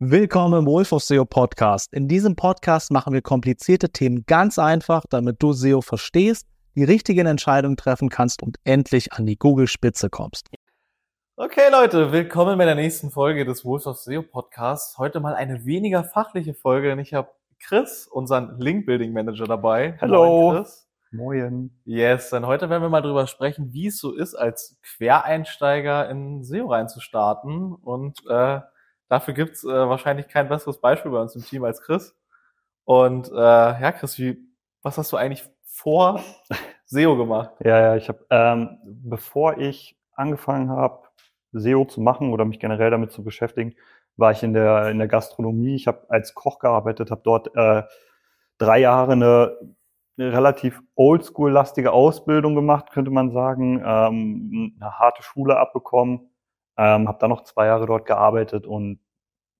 Willkommen im Wolf of SEO Podcast. In diesem Podcast machen wir komplizierte Themen ganz einfach, damit du SEO verstehst, die richtigen Entscheidungen treffen kannst und endlich an die Google-Spitze kommst. Okay, Leute, willkommen bei der nächsten Folge des Wolf of SEO Podcasts. Heute mal eine weniger fachliche Folge, denn ich habe Chris, unseren Link-Building Manager dabei. Hallo. Chris. Moin. Yes, dann heute werden wir mal drüber sprechen, wie es so ist, als Quereinsteiger in SEO reinzustarten. Und äh, dafür gibt's äh, wahrscheinlich kein besseres Beispiel bei uns im Team als Chris. Und äh, ja, Chris, wie, was hast du eigentlich vor SEO gemacht? Ja, ja, ich habe, ähm, bevor ich angefangen habe, SEO zu machen oder mich generell damit zu beschäftigen, war ich in der in der Gastronomie. Ich habe als Koch gearbeitet, habe dort äh, drei Jahre eine eine relativ oldschool-lastige Ausbildung gemacht, könnte man sagen, ähm, eine harte Schule abbekommen, ähm, habe dann noch zwei Jahre dort gearbeitet und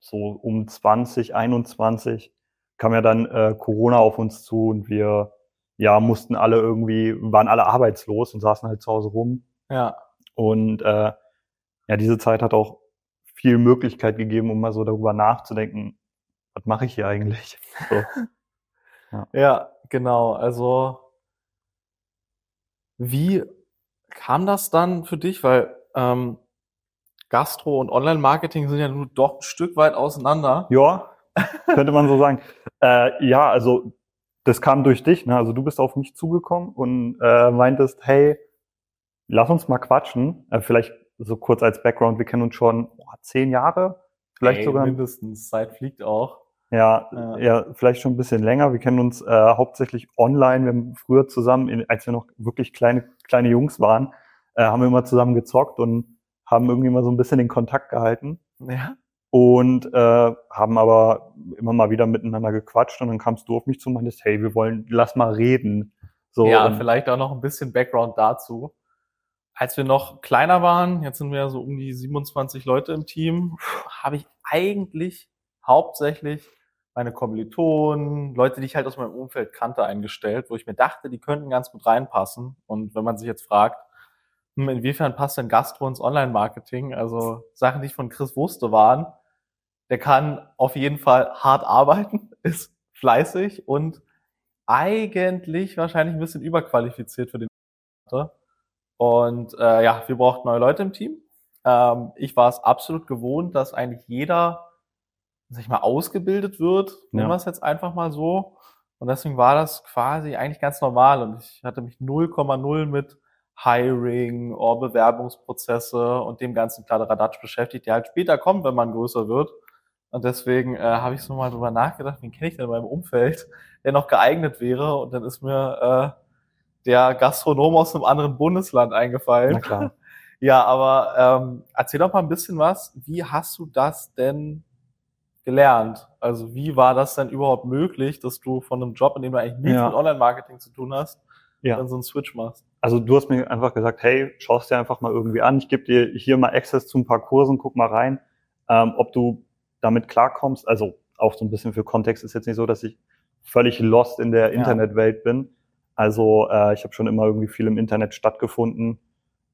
so um 2021 kam ja dann äh, Corona auf uns zu und wir ja mussten alle irgendwie, waren alle arbeitslos und saßen halt zu Hause rum. Ja. Und äh, ja, diese Zeit hat auch viel Möglichkeit gegeben, um mal so darüber nachzudenken, was mache ich hier eigentlich? So. Ja. ja, genau. Also wie kam das dann für dich? Weil ähm, Gastro und Online-Marketing sind ja nur doch ein Stück weit auseinander. Ja, könnte man so sagen. Äh, ja, also das kam durch dich. Ne? Also du bist auf mich zugekommen und äh, meintest, hey, lass uns mal quatschen. Äh, vielleicht so kurz als Background, wir kennen uns schon oh, zehn Jahre, vielleicht Ey, sogar. Mindestens, Zeit fliegt auch. Ja, Ja. ja, vielleicht schon ein bisschen länger. Wir kennen uns äh, hauptsächlich online. Wir haben früher zusammen, als wir noch wirklich kleine, kleine Jungs waren, äh, haben wir immer zusammen gezockt und haben irgendwie mal so ein bisschen den Kontakt gehalten Ja. und äh, haben aber immer mal wieder miteinander gequatscht und dann kamst du auf mich zu und meintest, hey, wir wollen, lass mal reden. So, ja, und, vielleicht auch noch ein bisschen Background dazu. Als wir noch kleiner waren, jetzt sind wir ja so um die 27 Leute im Team, habe ich eigentlich hauptsächlich meine Kommilitonen, Leute, die ich halt aus meinem Umfeld kannte, eingestellt, wo ich mir dachte, die könnten ganz gut reinpassen. Und wenn man sich jetzt fragt, inwiefern passt denn Gastro ins Online-Marketing? Also Sachen, die ich von Chris wusste, waren, der kann auf jeden Fall hart arbeiten, ist fleißig und eigentlich wahrscheinlich ein bisschen überqualifiziert für den und äh, ja, wir brauchten neue Leute im Team. Ähm, ich war es absolut gewohnt, dass eigentlich jeder, sag ich mal, ausgebildet wird. Ja. wir es jetzt einfach mal so. Und deswegen war das quasi eigentlich ganz normal. Und ich hatte mich 0,0 mit Hiring oder Bewerbungsprozesse und dem ganzen Kladderadatsch beschäftigt, der halt später kommt, wenn man größer wird. Und deswegen äh, habe ich so mal drüber nachgedacht, wen kenne ich denn in meinem Umfeld, der noch geeignet wäre. Und dann ist mir äh, der Gastronom aus einem anderen Bundesland eingefallen. na klar. Ja, aber ähm, erzähl doch mal ein bisschen was. Wie hast du das denn gelernt? Also wie war das denn überhaupt möglich, dass du von einem Job, in dem du eigentlich nichts Ja. mit Online-Marketing zu tun hast, Ja. dann so einen Switch machst? Also du hast mir einfach gesagt, hey, schaust dir einfach mal irgendwie an. Ich gebe dir hier mal Access zu ein paar Kursen, guck mal rein, ähm, ob du damit klarkommst. Also auch so ein bisschen für Kontext ist jetzt nicht so, dass ich völlig lost in der Ja. Internetwelt bin. Also äh, ich habe schon immer irgendwie viel im Internet stattgefunden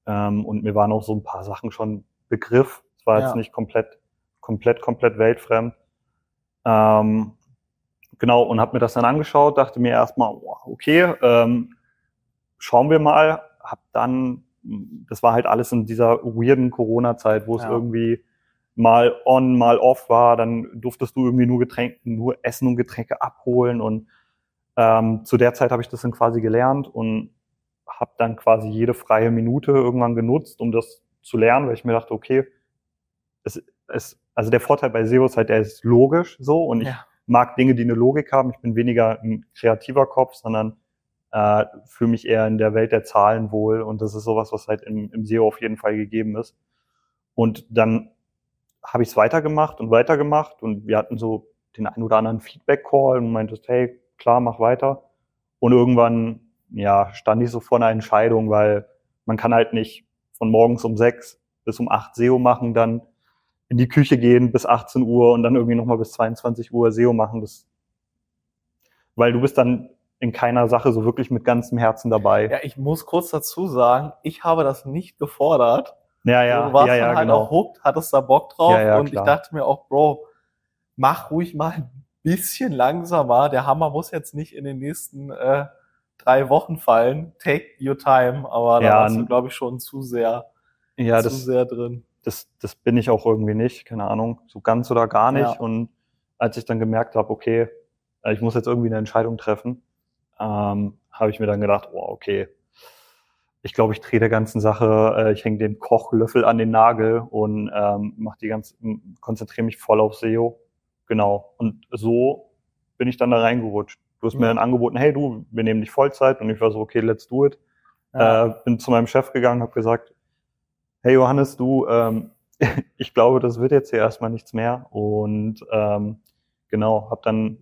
ähm, und mir waren auch so ein paar Sachen schon Begriff. Es war Ja. jetzt nicht komplett, komplett, komplett weltfremd. Ähm, genau, und habe mir das dann angeschaut, dachte mir erstmal, okay, ähm, schauen wir mal. Hab dann, das war halt alles in dieser weirden Corona-Zeit, wo es Ja. irgendwie mal on, mal off war. Dann durftest du irgendwie nur Getränke, nur Essen und Getränke abholen. Und ähm, zu der Zeit habe ich das dann quasi gelernt und habe dann quasi jede freie Minute irgendwann genutzt, um das zu lernen, weil ich mir dachte, okay, es, es, also der Vorteil bei SEO ist halt, der ist logisch so und ich Ja. mag Dinge, die eine Logik haben. Ich bin weniger ein kreativer Kopf, sondern äh, fühle mich eher in der Welt der Zahlen wohl und das ist sowas, was halt im, im SEO auf jeden Fall gegeben ist. Und dann habe ich es weitergemacht und weitergemacht und wir hatten so den einen oder anderen Feedback-Call und meintest, hey, klar, mach weiter. Und irgendwann, ja, stand ich so vor einer Entscheidung, weil man kann halt nicht von morgens um sechs bis um acht SEO machen, dann in die Küche gehen bis 18 Uhr und dann irgendwie nochmal bis 22 Uhr SEO machen. Das, weil du bist dann in keiner Sache so wirklich mit ganzem Herzen dabei. Ja, ich muss kurz dazu sagen, ich habe das nicht gefordert. ja, ja, du warst ja, ja dann halt genau. auch hooked, hattest da Bock drauf Ja, ja, und klar. ich dachte mir auch, Bro, mach ruhig mal ein bisschen langsamer. Der Hammer muss jetzt nicht in den nächsten äh, drei Wochen fallen. Take your time, aber da Ja, warst du, glaube ich, schon zu sehr, Ja, zu das, sehr drin. das, das bin ich auch irgendwie nicht, keine Ahnung, so ganz oder gar nicht. Und als ich dann gemerkt habe, okay, äh, ich muss jetzt irgendwie eine Entscheidung treffen, ähm, habe ich mir dann gedacht, oh, okay, ich glaube, ich drehe der ganzen Sache, äh, ich hänge den Kochlöffel an den Nagel und ähm, mach die ganze, konzentriere mich voll auf SEO. Genau. Und so bin ich dann da reingerutscht. Du hast mir Ja. dann angeboten, hey du, wir nehmen dich Vollzeit und ich war so, okay, let's do it. Ja. Äh, bin zu meinem Chef gegangen, habe gesagt, hey Johannes, du, ähm, ich glaube, das wird jetzt hier erstmal nichts mehr. Und ähm, genau, habe dann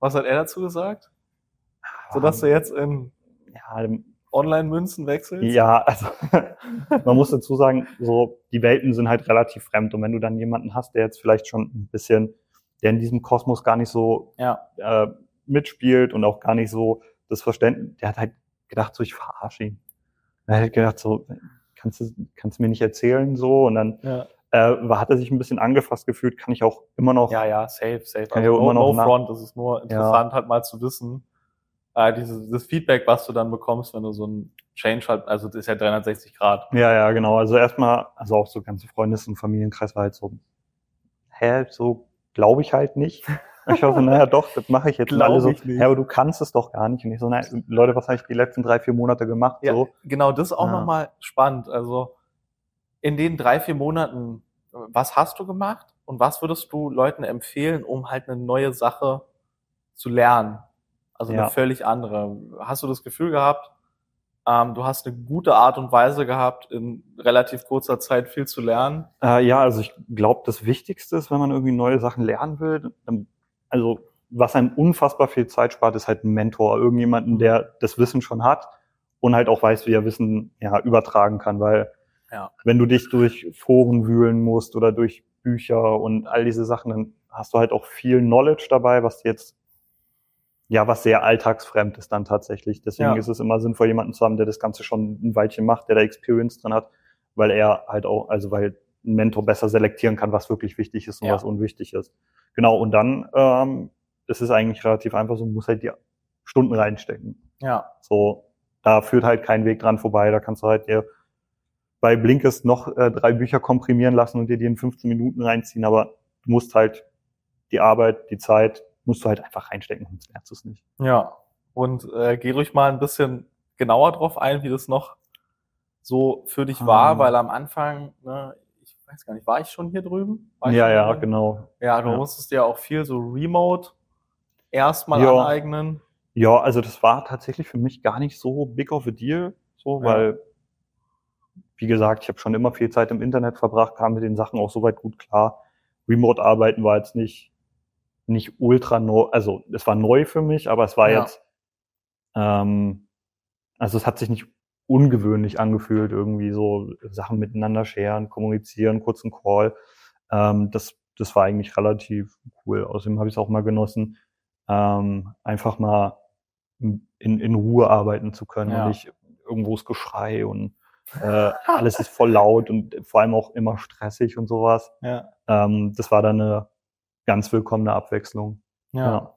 Was hat er dazu gesagt? Sodass du jetzt in ja, Online-Münzen wechselst? ja, also man muss dazu sagen, so die Welten sind halt relativ fremd. Und wenn du dann jemanden hast, der jetzt vielleicht schon ein bisschen, der in diesem Kosmos gar nicht so Ja. äh, mitspielt und auch gar nicht so das Verständnis, der hat halt gedacht, so ich verarsche ihn. Er hat gedacht, so, kannst du, kannst du mir nicht erzählen, so, und dann Ja. äh, hat er sich ein bisschen angefasst gefühlt, kann ich auch immer noch, Ja, ja, safe, safe. Also no, immer noch no front, es ist nur interessant, halt mal zu wissen, äh, dieses, das Feedback, was du dann bekommst, wenn du so ein Change halt, also das ist ja 360 Grad. ja, ja, genau, also erstmal, also auch so ganze Freundes- und Familienkreis war halt so, hä, so glaube ich halt nicht. Ich so, naja, doch, das mache ich jetzt. Glaub alle so, ich nicht. hä, aber du kannst es doch gar nicht. Und ich so, naja, Leute, was habe ich die letzten drei, vier Monate gemacht? Ja, So, genau, das ist auch Ja. nochmal spannend. Also in den drei, vier Monaten, was hast du gemacht und was würdest du Leuten empfehlen, um halt eine neue Sache zu lernen? Also Ja. eine völlig andere. Hast du das Gefühl gehabt, ähm, du hast eine gute Art und Weise gehabt, in relativ kurzer Zeit viel zu lernen? Äh, ja, also ich glaube, das Wichtigste ist, wenn man irgendwie neue Sachen lernen will, also was einem unfassbar viel Zeit spart, ist halt ein Mentor, irgendjemanden, der das Wissen schon hat und halt auch weiß, wie er Wissen ja, übertragen kann, weil Ja. wenn du dich durch Foren wühlen musst oder durch Bücher und all diese Sachen, dann hast du halt auch viel Knowledge dabei, was jetzt ja, was sehr alltagsfremd ist dann tatsächlich. Deswegen Ja. ist es immer sinnvoll, jemanden zu haben, der das Ganze schon ein Weilchen macht, der da Experience drin hat, weil er halt auch, also weil ein Mentor besser selektieren kann, was wirklich wichtig ist und Ja. was unwichtig ist. Genau, und dann ähm, ist es eigentlich relativ einfach, so muss halt die Stunden reinstecken. Ja. So, da führt halt kein Weg dran vorbei. Da kannst du halt dir bei Blinkist noch äh, drei Bücher komprimieren lassen und dir die in 15 Minuten reinziehen, aber du musst halt die Arbeit, die Zeit, musst du halt einfach reinstecken, sonst lernst du es nicht. Ja. Und äh, geh ruhig mal ein bisschen genauer drauf ein, wie das noch so für dich war, Ähm. weil am Anfang, ne, ich weiß gar nicht, war ich schon hier drüben? Ja, ja, hier? genau. Ja, du Ja. musstest dir auch viel so remote erstmal Ja. aneignen. Ja, also das war tatsächlich für mich gar nicht so big of a deal, so, Ja. weil, wie gesagt, ich habe schon immer viel Zeit im Internet verbracht, kam mit den Sachen auch soweit gut klar. Remote-Arbeiten war jetzt nicht, nicht ultra neu, also es war neu für mich, aber es war Ja. jetzt, ähm, also es hat sich nicht ungewöhnlich angefühlt, irgendwie so Sachen miteinander sharen, kommunizieren, kurzen Call. Ähm, das, das war eigentlich relativ cool. Außerdem habe ich es auch mal genossen, ähm, einfach mal in, in Ruhe arbeiten zu können Ja. und nicht irgendwo ist Geschrei und äh, alles ist voll laut und vor allem auch immer stressig und sowas. Ja. Ähm, das war dann eine ganz willkommene Abwechslung. Ja.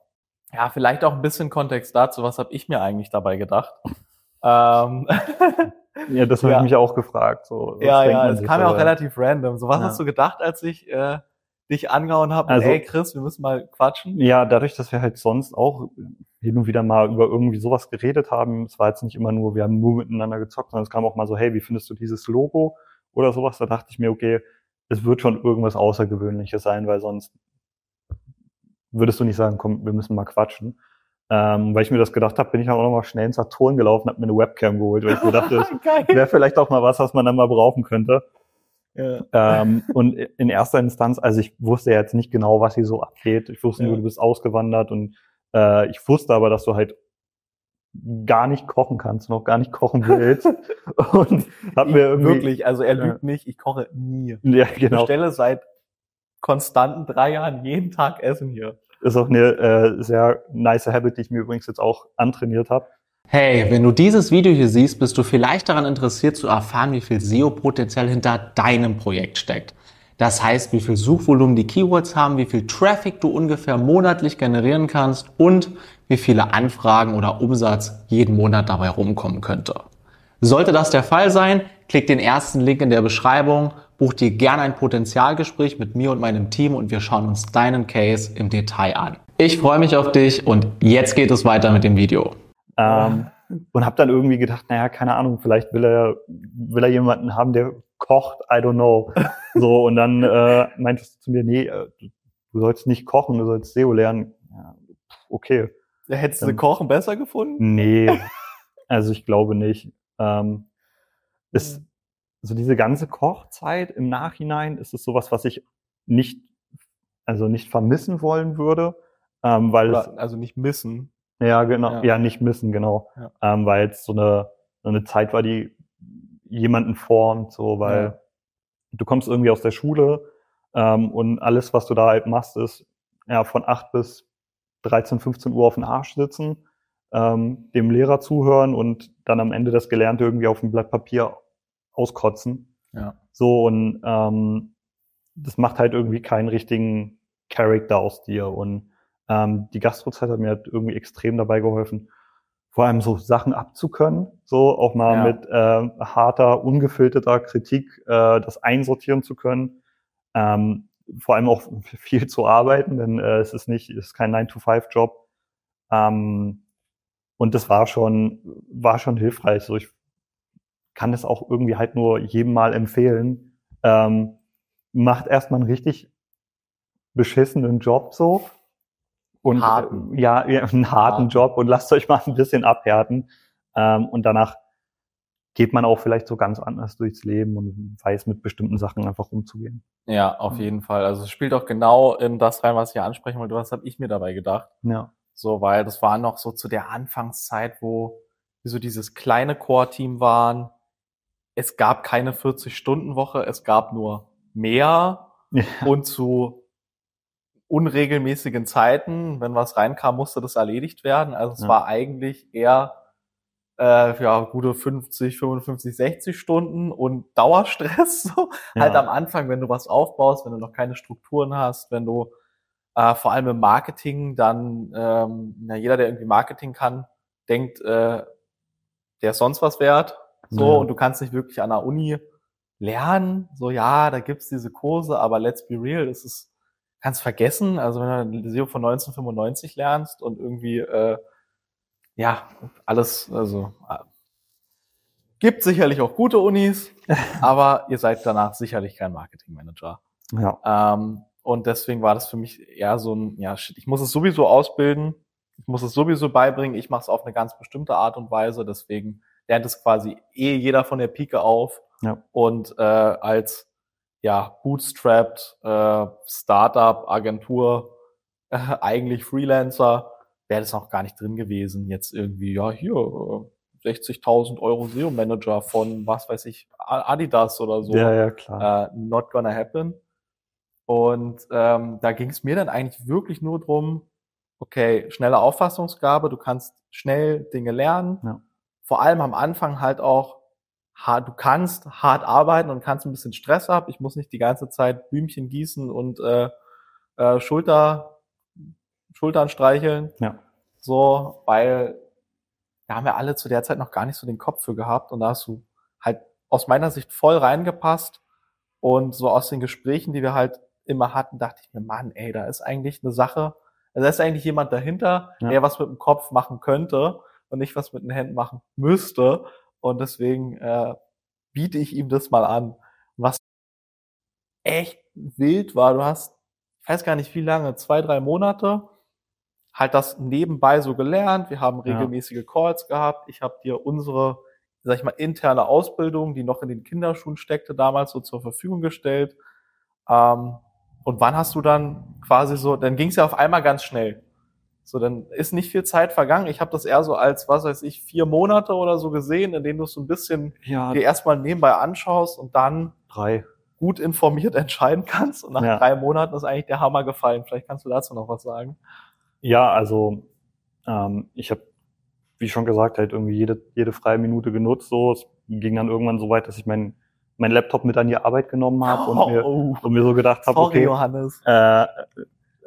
ja, vielleicht auch ein bisschen Kontext dazu. Was habe ich mir eigentlich dabei gedacht? ähm, Ja, das habe Ja. ich mich auch gefragt. So, ja, ja, es kam ja auch relativ random. So, was Ja. hast du gedacht, als ich äh, dich angehauen habe? Also- Ey, Chris, wir müssen mal quatschen. Ja, dadurch, dass wir halt sonst auch hin und wieder mal über irgendwie sowas geredet haben, es war jetzt nicht immer nur, wir haben nur miteinander gezockt, sondern es kam auch mal so, hey, wie findest du dieses Logo oder sowas? Da dachte ich mir, okay, es wird schon irgendwas Außergewöhnliches sein, weil sonst würdest du nicht sagen, komm, wir müssen mal quatschen. Ähm, weil ich mir das gedacht habe, bin ich auch noch mal schnell ins Saturn gelaufen, habe mir eine Webcam geholt, weil ich mir dachte, das wäre vielleicht auch mal was, was man dann mal brauchen könnte. Ja. Ähm, und in erster Instanz, also ich wusste ja jetzt nicht genau, was hier so abgeht. Ich wusste Ja. nur, du bist ausgewandert und äh, ich wusste aber, dass du halt gar nicht kochen kannst auch gar nicht kochen willst. und hab mir irgendwie Wirklich, also er Ja. lügt nicht, ich koche nie. ja Ich genau bestelle seit konstanten drei Jahren jeden Tag Essen hier. ist auch eine äh, sehr nice Habit, die ich mir übrigens jetzt auch antrainiert habe. Hey, wenn du dieses Video hier siehst, bist du vielleicht daran interessiert zu erfahren, wie viel SEO-Potenzial hinter deinem Projekt steckt. Das heißt, wie viel Suchvolumen die Keywords haben, wie viel Traffic du ungefähr monatlich generieren kannst und wie viele Anfragen oder Umsatz jeden Monat dabei rumkommen könnte. Sollte das der Fall sein, klick den ersten Link in der Beschreibung, buch dir gerne ein Potenzialgespräch mit mir und meinem Team und wir schauen uns deinen Case im Detail an. Ich freue mich auf dich und jetzt geht es weiter mit dem Video. Ähm, und habe dann irgendwie gedacht, naja, keine Ahnung, vielleicht will er, will er jemanden haben, der kocht, I don't know. So, und dann äh, meintest du zu mir, nee, äh, du sollst nicht kochen, du sollst SEO lernen. Ja, okay. Ja, hättest du Kochen besser gefunden? Nee, also ich glaube nicht. Ähm, ist, so diese ganze Kochzeit im Nachhinein ist es sowas, was ich nicht, also nicht vermissen wollen würde, ähm, weil Oder, es, also nicht missen. ja genau, Ja. ja, nicht missen, genau, Ja. ähm, weil es so eine, so eine Zeit war, die jemanden formt, so, weil Ja. du kommst irgendwie aus der Schule ähm, und alles, was du da halt machst, ist ja von 8 bis 13, 15 Uhr auf den Arsch sitzen, ähm, dem Lehrer zuhören und dann am Ende das Gelernte irgendwie auf ein Blatt Papier auskotzen. Ja. So und ähm, das macht halt irgendwie keinen richtigen Charakter aus dir. Und ähm, die Gastrozeit hat mir halt irgendwie extrem dabei geholfen, vor allem so Sachen abzukönnen, so auch mal Ja. mit äh, harter, ungefilterter Kritik äh, das einsortieren zu können. Ähm, vor allem auch viel zu arbeiten, denn äh, es ist nicht, es ist kein 9-to-5-Job. Ähm, und das war schon, war schon hilfreich. So, ich kann das auch irgendwie halt nur jedem mal empfehlen. Ähm, macht erstmal einen richtig beschissenen Job so. Und Harten. äh, ja, einen harten Harten. Job und lasst euch mal ein bisschen abhärten. Ähm, und danach geht man auch vielleicht so ganz anders durchs Leben und weiß mit bestimmten Sachen einfach umzugehen. Ja, auf jeden Fall. Also es spielt auch genau in das rein, was ich hier ansprechen wollte. Was habe ich mir dabei gedacht? Ja. So, weil das war noch so zu der Anfangszeit, wo wir so dieses kleine Core-Team waren. Es gab keine 40-Stunden-Woche, es gab nur mehr ja. und zu unregelmäßigen Zeiten, wenn was reinkam, musste das erledigt werden. Also es Ja. war eigentlich eher äh, ja, gute 50, 55, 60 Stunden und Dauerstress. So. Halt Ja. am Anfang, wenn du was aufbaust, wenn du noch keine Strukturen hast, wenn du äh, vor allem im Marketing dann, ähm, na, jeder, der irgendwie Marketing kann, denkt, äh, der ist sonst was wert. So, Ja. und du kannst nicht wirklich an der Uni lernen. So, ja, da gibt's diese Kurse, aber let's be real, das ist, kannst vergessen. Also wenn du SEO von 1995 lernst und irgendwie, äh, ja, alles, also äh, gibt sicherlich auch gute Unis, aber ihr seid danach sicherlich kein Marketingmanager. ja. Ähm, und deswegen war das für mich eher so ein, ja, shit, ich muss es sowieso ausbilden, ich muss es sowieso beibringen, ich mache es auf eine ganz bestimmte Art und Weise, deswegen lernt es quasi eh jeder von der Pike auf. Ja. Und äh, als ja, bootstrapped äh, Startup, Agentur, äh, eigentlich Freelancer, wäre das noch gar nicht drin gewesen. Jetzt irgendwie, ja, hier, äh, 60.000 Euro SEO-Manager von, was weiß ich, Adidas oder so ja, ja, klar. äh, not gonna happen. Und ähm, da ging es mir dann eigentlich wirklich nur drum, okay, schnelle Auffassungsgabe, du kannst schnell Dinge lernen. Ja. Vor allem am Anfang halt auch, du kannst hart arbeiten und kannst ein bisschen Stress ab. Ich muss nicht die ganze Zeit Blümchen gießen und äh, äh, Schulter, Schultern streicheln. Ja. So, weil da haben wir alle zu der Zeit noch gar nicht so den Kopf für gehabt und da hast du halt aus meiner Sicht voll reingepasst und so aus den Gesprächen, die wir halt immer hatten, dachte ich mir, Mann, ey, da ist eigentlich eine Sache, also da ist eigentlich jemand dahinter, Ja. der was mit dem Kopf machen könnte und nicht was mit den Händen machen müsste und deswegen äh, biete ich ihm das mal an. Was echt wild war, du hast, ich weiß gar nicht wie lange, zwei, drei Monate, halt das nebenbei so gelernt. Wir haben Ja. regelmäßige Calls gehabt. Ich habe dir unsere, sag ich mal, interne Ausbildung, die noch in den Kinderschuhen steckte, damals so zur Verfügung gestellt. Ähm, und wann hast du dann quasi so, dann ging es ja auf einmal ganz schnell. So, dann ist nicht viel Zeit vergangen. Ich habe das eher so als, was weiß ich, vier Monate oder so gesehen, in denen du es so ein bisschen Ja, dir erstmal nebenbei anschaust und dann drei. gut informiert entscheiden kannst. Und nach Ja. drei Monaten ist eigentlich der Hammer gefallen. Vielleicht kannst du dazu noch was sagen. Ja, also ähm, ich habe, wie schon gesagt, halt irgendwie jede, jede freie Minute genutzt. So, es ging dann irgendwann so weit, dass ich mein meinen Laptop mit an die Arbeit genommen habe und, mir, Oh, und mir so gedacht habe, okay, Johannes. äh,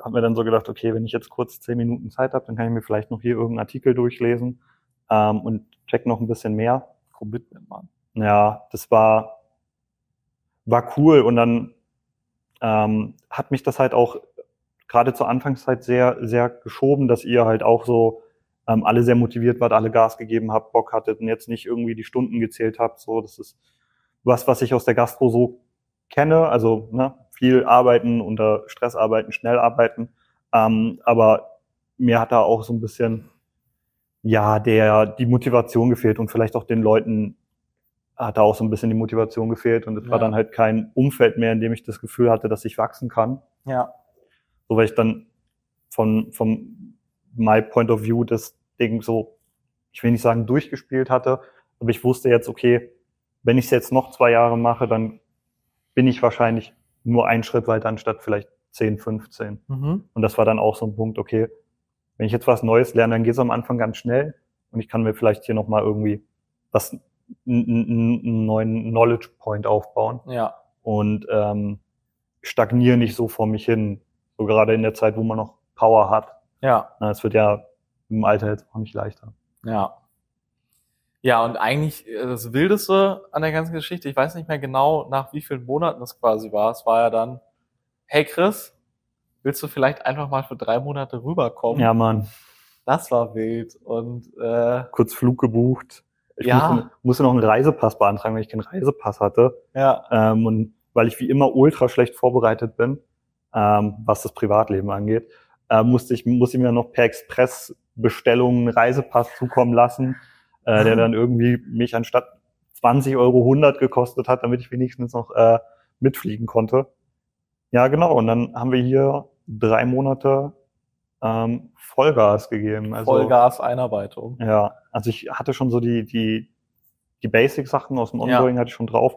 habe mir dann so gedacht, okay, wenn ich jetzt kurz zehn Minuten Zeit habe, dann kann ich mir vielleicht noch hier irgendeinen Artikel durchlesen ähm, und check noch ein bisschen mehr. Commitment, Mann. Ja, das war, war cool und dann ähm, hat mich das halt auch gerade zur Anfangszeit sehr, sehr geschoben, dass ihr halt auch so ähm, alle sehr motiviert wart, alle Gas gegeben habt, Bock hattet und jetzt nicht irgendwie die Stunden gezählt habt. So, das ist was, was ich aus der Gastro so kenne. Also ne, viel arbeiten, unter Stress arbeiten, schnell arbeiten. Ähm, aber mir hat da auch so ein bisschen ja der die Motivation gefehlt und vielleicht auch den Leuten hat da auch so ein bisschen die Motivation gefehlt und es war Ja. dann halt kein Umfeld mehr, in dem ich das Gefühl hatte, dass ich wachsen kann. Ja. So weil ich dann von vom my point of view das Ding so, ich will nicht sagen durchgespielt hatte, aber ich wusste jetzt, okay, wenn ich es jetzt noch zwei Jahre mache, dann bin ich wahrscheinlich nur einen Schritt weiter anstatt vielleicht 10, 15. Mhm. Und das war dann auch so ein Punkt, okay, wenn ich jetzt was Neues lerne, dann geht es am Anfang ganz schnell und ich kann mir vielleicht hier nochmal irgendwie was, einen, neuen Knowledge Point aufbauen Ja. und ähm, stagniere nicht so vor mich hin, so gerade in der Zeit, wo man noch Power hat. Ja. Na, Es wird ja im Alter jetzt auch nicht leichter. Ja. Ja, und eigentlich äh, das Wildeste an der ganzen Geschichte, ich weiß nicht mehr genau, nach wie vielen Monaten es quasi war. Es war ja dann, hey Chris, willst du vielleicht einfach mal für drei Monate rüberkommen? Ja, Mann, Das war wild. Und äh, kurz Flug gebucht. Ich Ja. musste, musste noch einen Reisepass beantragen, weil ich keinen Reisepass hatte. ja, Ähm, und weil ich wie immer ultra schlecht vorbereitet bin, ähm, was das Privatleben angeht, äh, musste ich musste ich mir noch per Expressbestellung einen Reisepass zukommen lassen, äh, der dann irgendwie mich anstatt 20 Euro 100 gekostet hat, damit ich wenigstens noch äh, mitfliegen konnte. Ja, genau. Und dann haben wir hier drei Monate ähm, Vollgas gegeben. Also, Vollgas Einarbeitung. ja, also ich hatte schon so die, die, die Basic-Sachen aus dem Ja. Onboarding hatte ich schon drauf.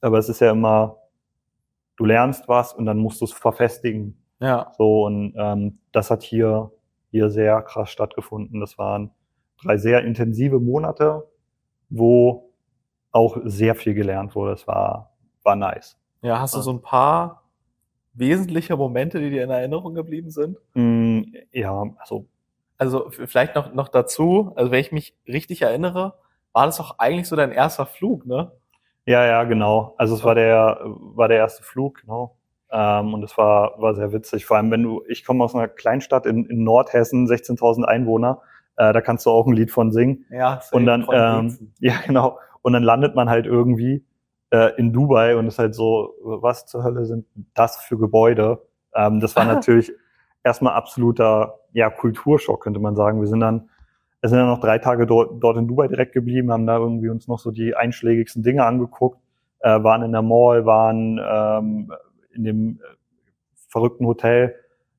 Aber es ist ja immer, du lernst was und dann musst du es verfestigen. Ja, So, und ähm, das hat hier, hier sehr krass stattgefunden. Das waren drei sehr intensive Monate, wo auch sehr viel gelernt wurde. Es war, war nice. ja, hast du so ein paar wesentliche Momente, die dir in Erinnerung geblieben sind? Mm, ja, also Also vielleicht noch, noch dazu, also wenn ich mich richtig erinnere, war das auch eigentlich so dein erster Flug, ne? Ja, ja, genau. Also es war der, war der erste Flug, genau. Ähm, und es war, war sehr witzig. Vor allem, wenn du, ich komme aus einer Kleinstadt in, in Nordhessen, 16.000 Einwohner, äh, da kannst du auch ein Lied von singen. Ja, Und dann, ähm, ja, genau. Und dann landet man halt irgendwie äh, in Dubai und ist halt so, was zur Hölle sind das für Gebäude? Ähm, das war natürlich erstmal absoluter, ja, Kulturschock, könnte man sagen. Wir sind dann, wir sind dann noch drei Tage dort, dort in Dubai direkt geblieben, haben da irgendwie uns noch so die einschlägigsten Dinge angeguckt, äh, waren in der Mall, waren ähm, in dem äh, verrückten Hotel,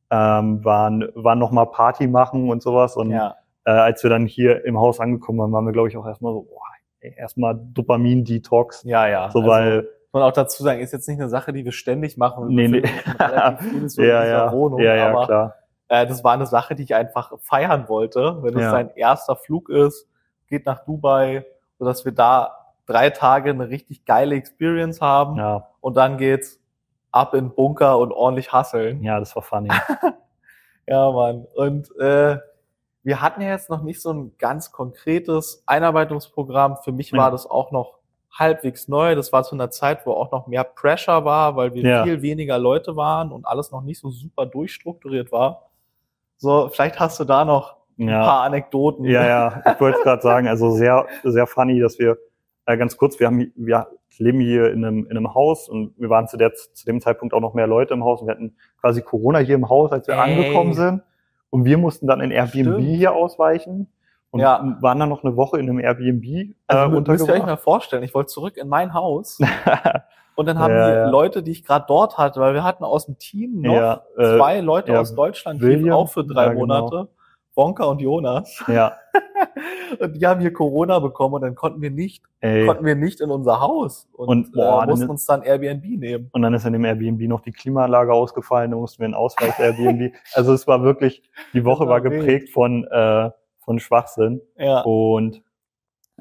ähm, waren, waren noch mal Party machen und sowas und ja, äh, als wir dann hier im Haus angekommen waren, waren wir, glaube ich, auch erstmal so, boah, erstmal Dopamin-Detox. ja, ja. So, Also, weil, muss man auch dazu sagen, ist jetzt nicht eine Sache, die wir ständig machen. Nee, nee. So ja, ja, Wohnung, ja, ja, aber klar. äh, das war eine Sache, die ich einfach feiern wollte, wenn es Ja. dein erster Flug ist, geht nach Dubai, sodass wir da drei Tage eine richtig geile Experience haben Ja, und dann geht's ab in Bunker und ordentlich hasseln. ja, das war funny. Ja, Mann. Und äh, wir hatten ja jetzt noch nicht so ein ganz konkretes Einarbeitungsprogramm. Für mich Ja. war das auch noch halbwegs neu. Das war zu einer Zeit, wo auch noch mehr Pressure war, weil wir Ja. viel weniger Leute waren und alles noch nicht so super durchstrukturiert war. So, vielleicht hast du da noch ein Ja, paar Anekdoten. ja, ja, ich wollte gerade sagen, also sehr, sehr funny, dass wir, äh, ganz kurz, wir haben, wir leben hier in einem, in einem Haus und wir waren zu der, zu dem Zeitpunkt auch noch mehr Leute im Haus und wir hatten quasi Corona hier im Haus, als wir Ey. angekommen sind und wir mussten dann in Airbnb Stimmt. hier ausweichen und Ja. waren dann noch eine Woche in einem Airbnb Also, äh, müsst ihr euch untergebracht. mal vorstellen, ich wollte zurück in mein Haus und dann haben Ja, die. Leute, die ich gerade dort hatte, weil wir hatten aus dem Team noch Ja, äh, zwei Leute aus Deutschland, die auch für drei ja, genau. Wonka und Jonas. ja, Und die haben hier Corona bekommen und dann konnten wir nicht, ey. konnten wir nicht in unser Haus und, Und, boah, äh, mussten dann- uns dann Airbnb nehmen. Und dann ist in dem Airbnb noch die Klimaanlage ausgefallen, da mussten wir ein Ausweis-Airbnb. Also es war wirklich, die Woche war war geprägt von, äh, von Schwachsinn. Ja. Und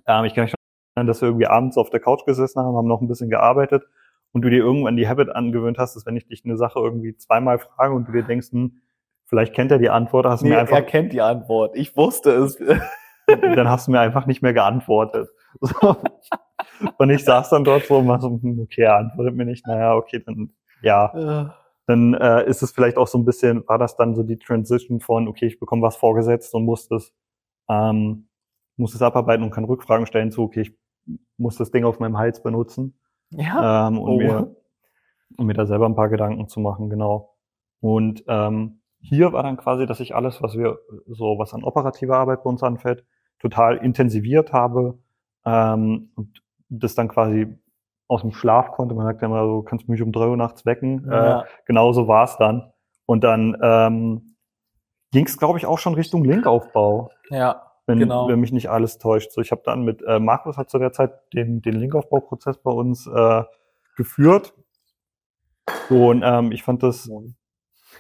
ähm, ich kann mich dass wir irgendwie abends auf der Couch gesessen haben, haben noch ein bisschen gearbeitet und du dir irgendwann die Habit angewöhnt hast, dass wenn ich dich eine Sache irgendwie zweimal frage und du dir denkst, hm, vielleicht kennt er die Antwort, hast du Nee, mir einfach er kennt die Antwort. Ich wusste es. dann hast du mir einfach nicht mehr geantwortet. So. Und ich saß dann dort so und war so, hm, okay, er antwortet mir nicht, naja, okay, dann, ja. Dann äh, ist es vielleicht auch so ein bisschen, war das dann so die Transition von, okay, ich bekomme was vorgesetzt und muss das, ähm, muss es abarbeiten und kann Rückfragen stellen zu, okay, ich muss das Ding auf meinem Hals benutzen ja. ähm, und, Oh. mir, und mir da selber ein paar Gedanken zu machen, genau. Und ähm, hier war dann quasi, dass ich alles, was wir so, was an operativer Arbeit bei uns anfällt, total intensiviert habe ähm, und das dann quasi aus dem Schlaf konnte. Man sagt ja immer so, kannst mich um drei Uhr nachts wecken. Äh, Ja. genauso war es dann. Und dann ähm, ging es, glaube ich, auch schon Richtung Linkaufbau ja. wenn, Genau. wenn mich nicht alles täuscht. So, ich habe dann mit äh, Markus hat zu der Zeit den, den Linkaufbauprozess bei uns äh, geführt. Und ähm, ich fand das,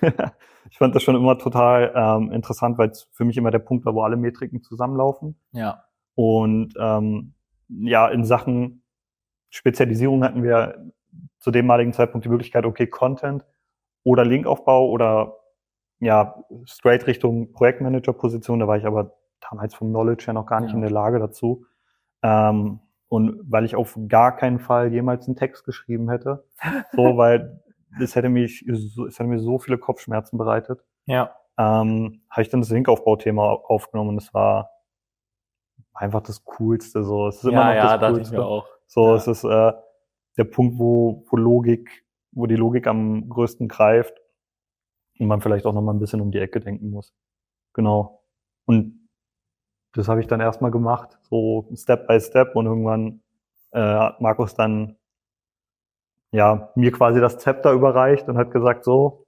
ich fand das schon immer total ähm, interessant, weil es für mich immer der Punkt war, wo alle Metriken zusammenlaufen. Ja. Und ähm, ja, in Sachen Spezialisierung hatten wir zu demaligen Zeitpunkt die Möglichkeit, okay, Content oder Linkaufbau oder ja, straight Richtung Projektmanager-Position. Da war ich aber damals vom Knowledge her noch gar nicht Ja. in der Lage dazu. Ähm, und weil ich auf gar keinen Fall jemals einen Text geschrieben hätte. So, weil es hätte mich, so- es hätte mir so viele Kopfschmerzen bereitet Ja. ähm, habe ich dann das Linkaufbauthema aufgenommen und es war einfach das Coolste. So, es ist immer ja, noch ja, das Coolste. mir auch. So, Ja. es ist äh, der Punkt, wo, wo Logik, wo die Logik am größten greift und man vielleicht auch noch mal ein bisschen um die Ecke denken muss. Genau. Und das habe ich dann erstmal gemacht, so Step by Step und irgendwann äh, hat Markus dann ja mir quasi das Zepter überreicht und hat gesagt, so,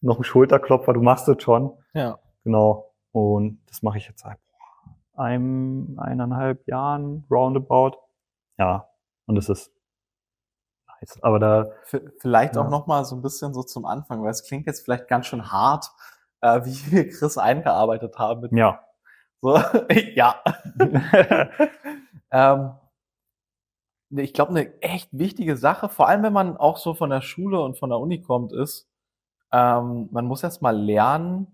noch ein Schulterklopfer, du machst es schon. Ja. Genau. Und das mache ich jetzt seit einem, eineinhalb Jahren roundabout. Ja. Und es ist nice. Aber da, V- Vielleicht auch Ja. noch mal so ein bisschen so zum Anfang, weil es klingt jetzt vielleicht ganz schön hart, äh, wie wir Chris eingearbeitet haben. Mit ja. so, ja. ähm, ich glaube, eine echt wichtige Sache, vor allem wenn man auch so von der Schule und von der Uni kommt, ist, ähm, man muss erst mal lernen,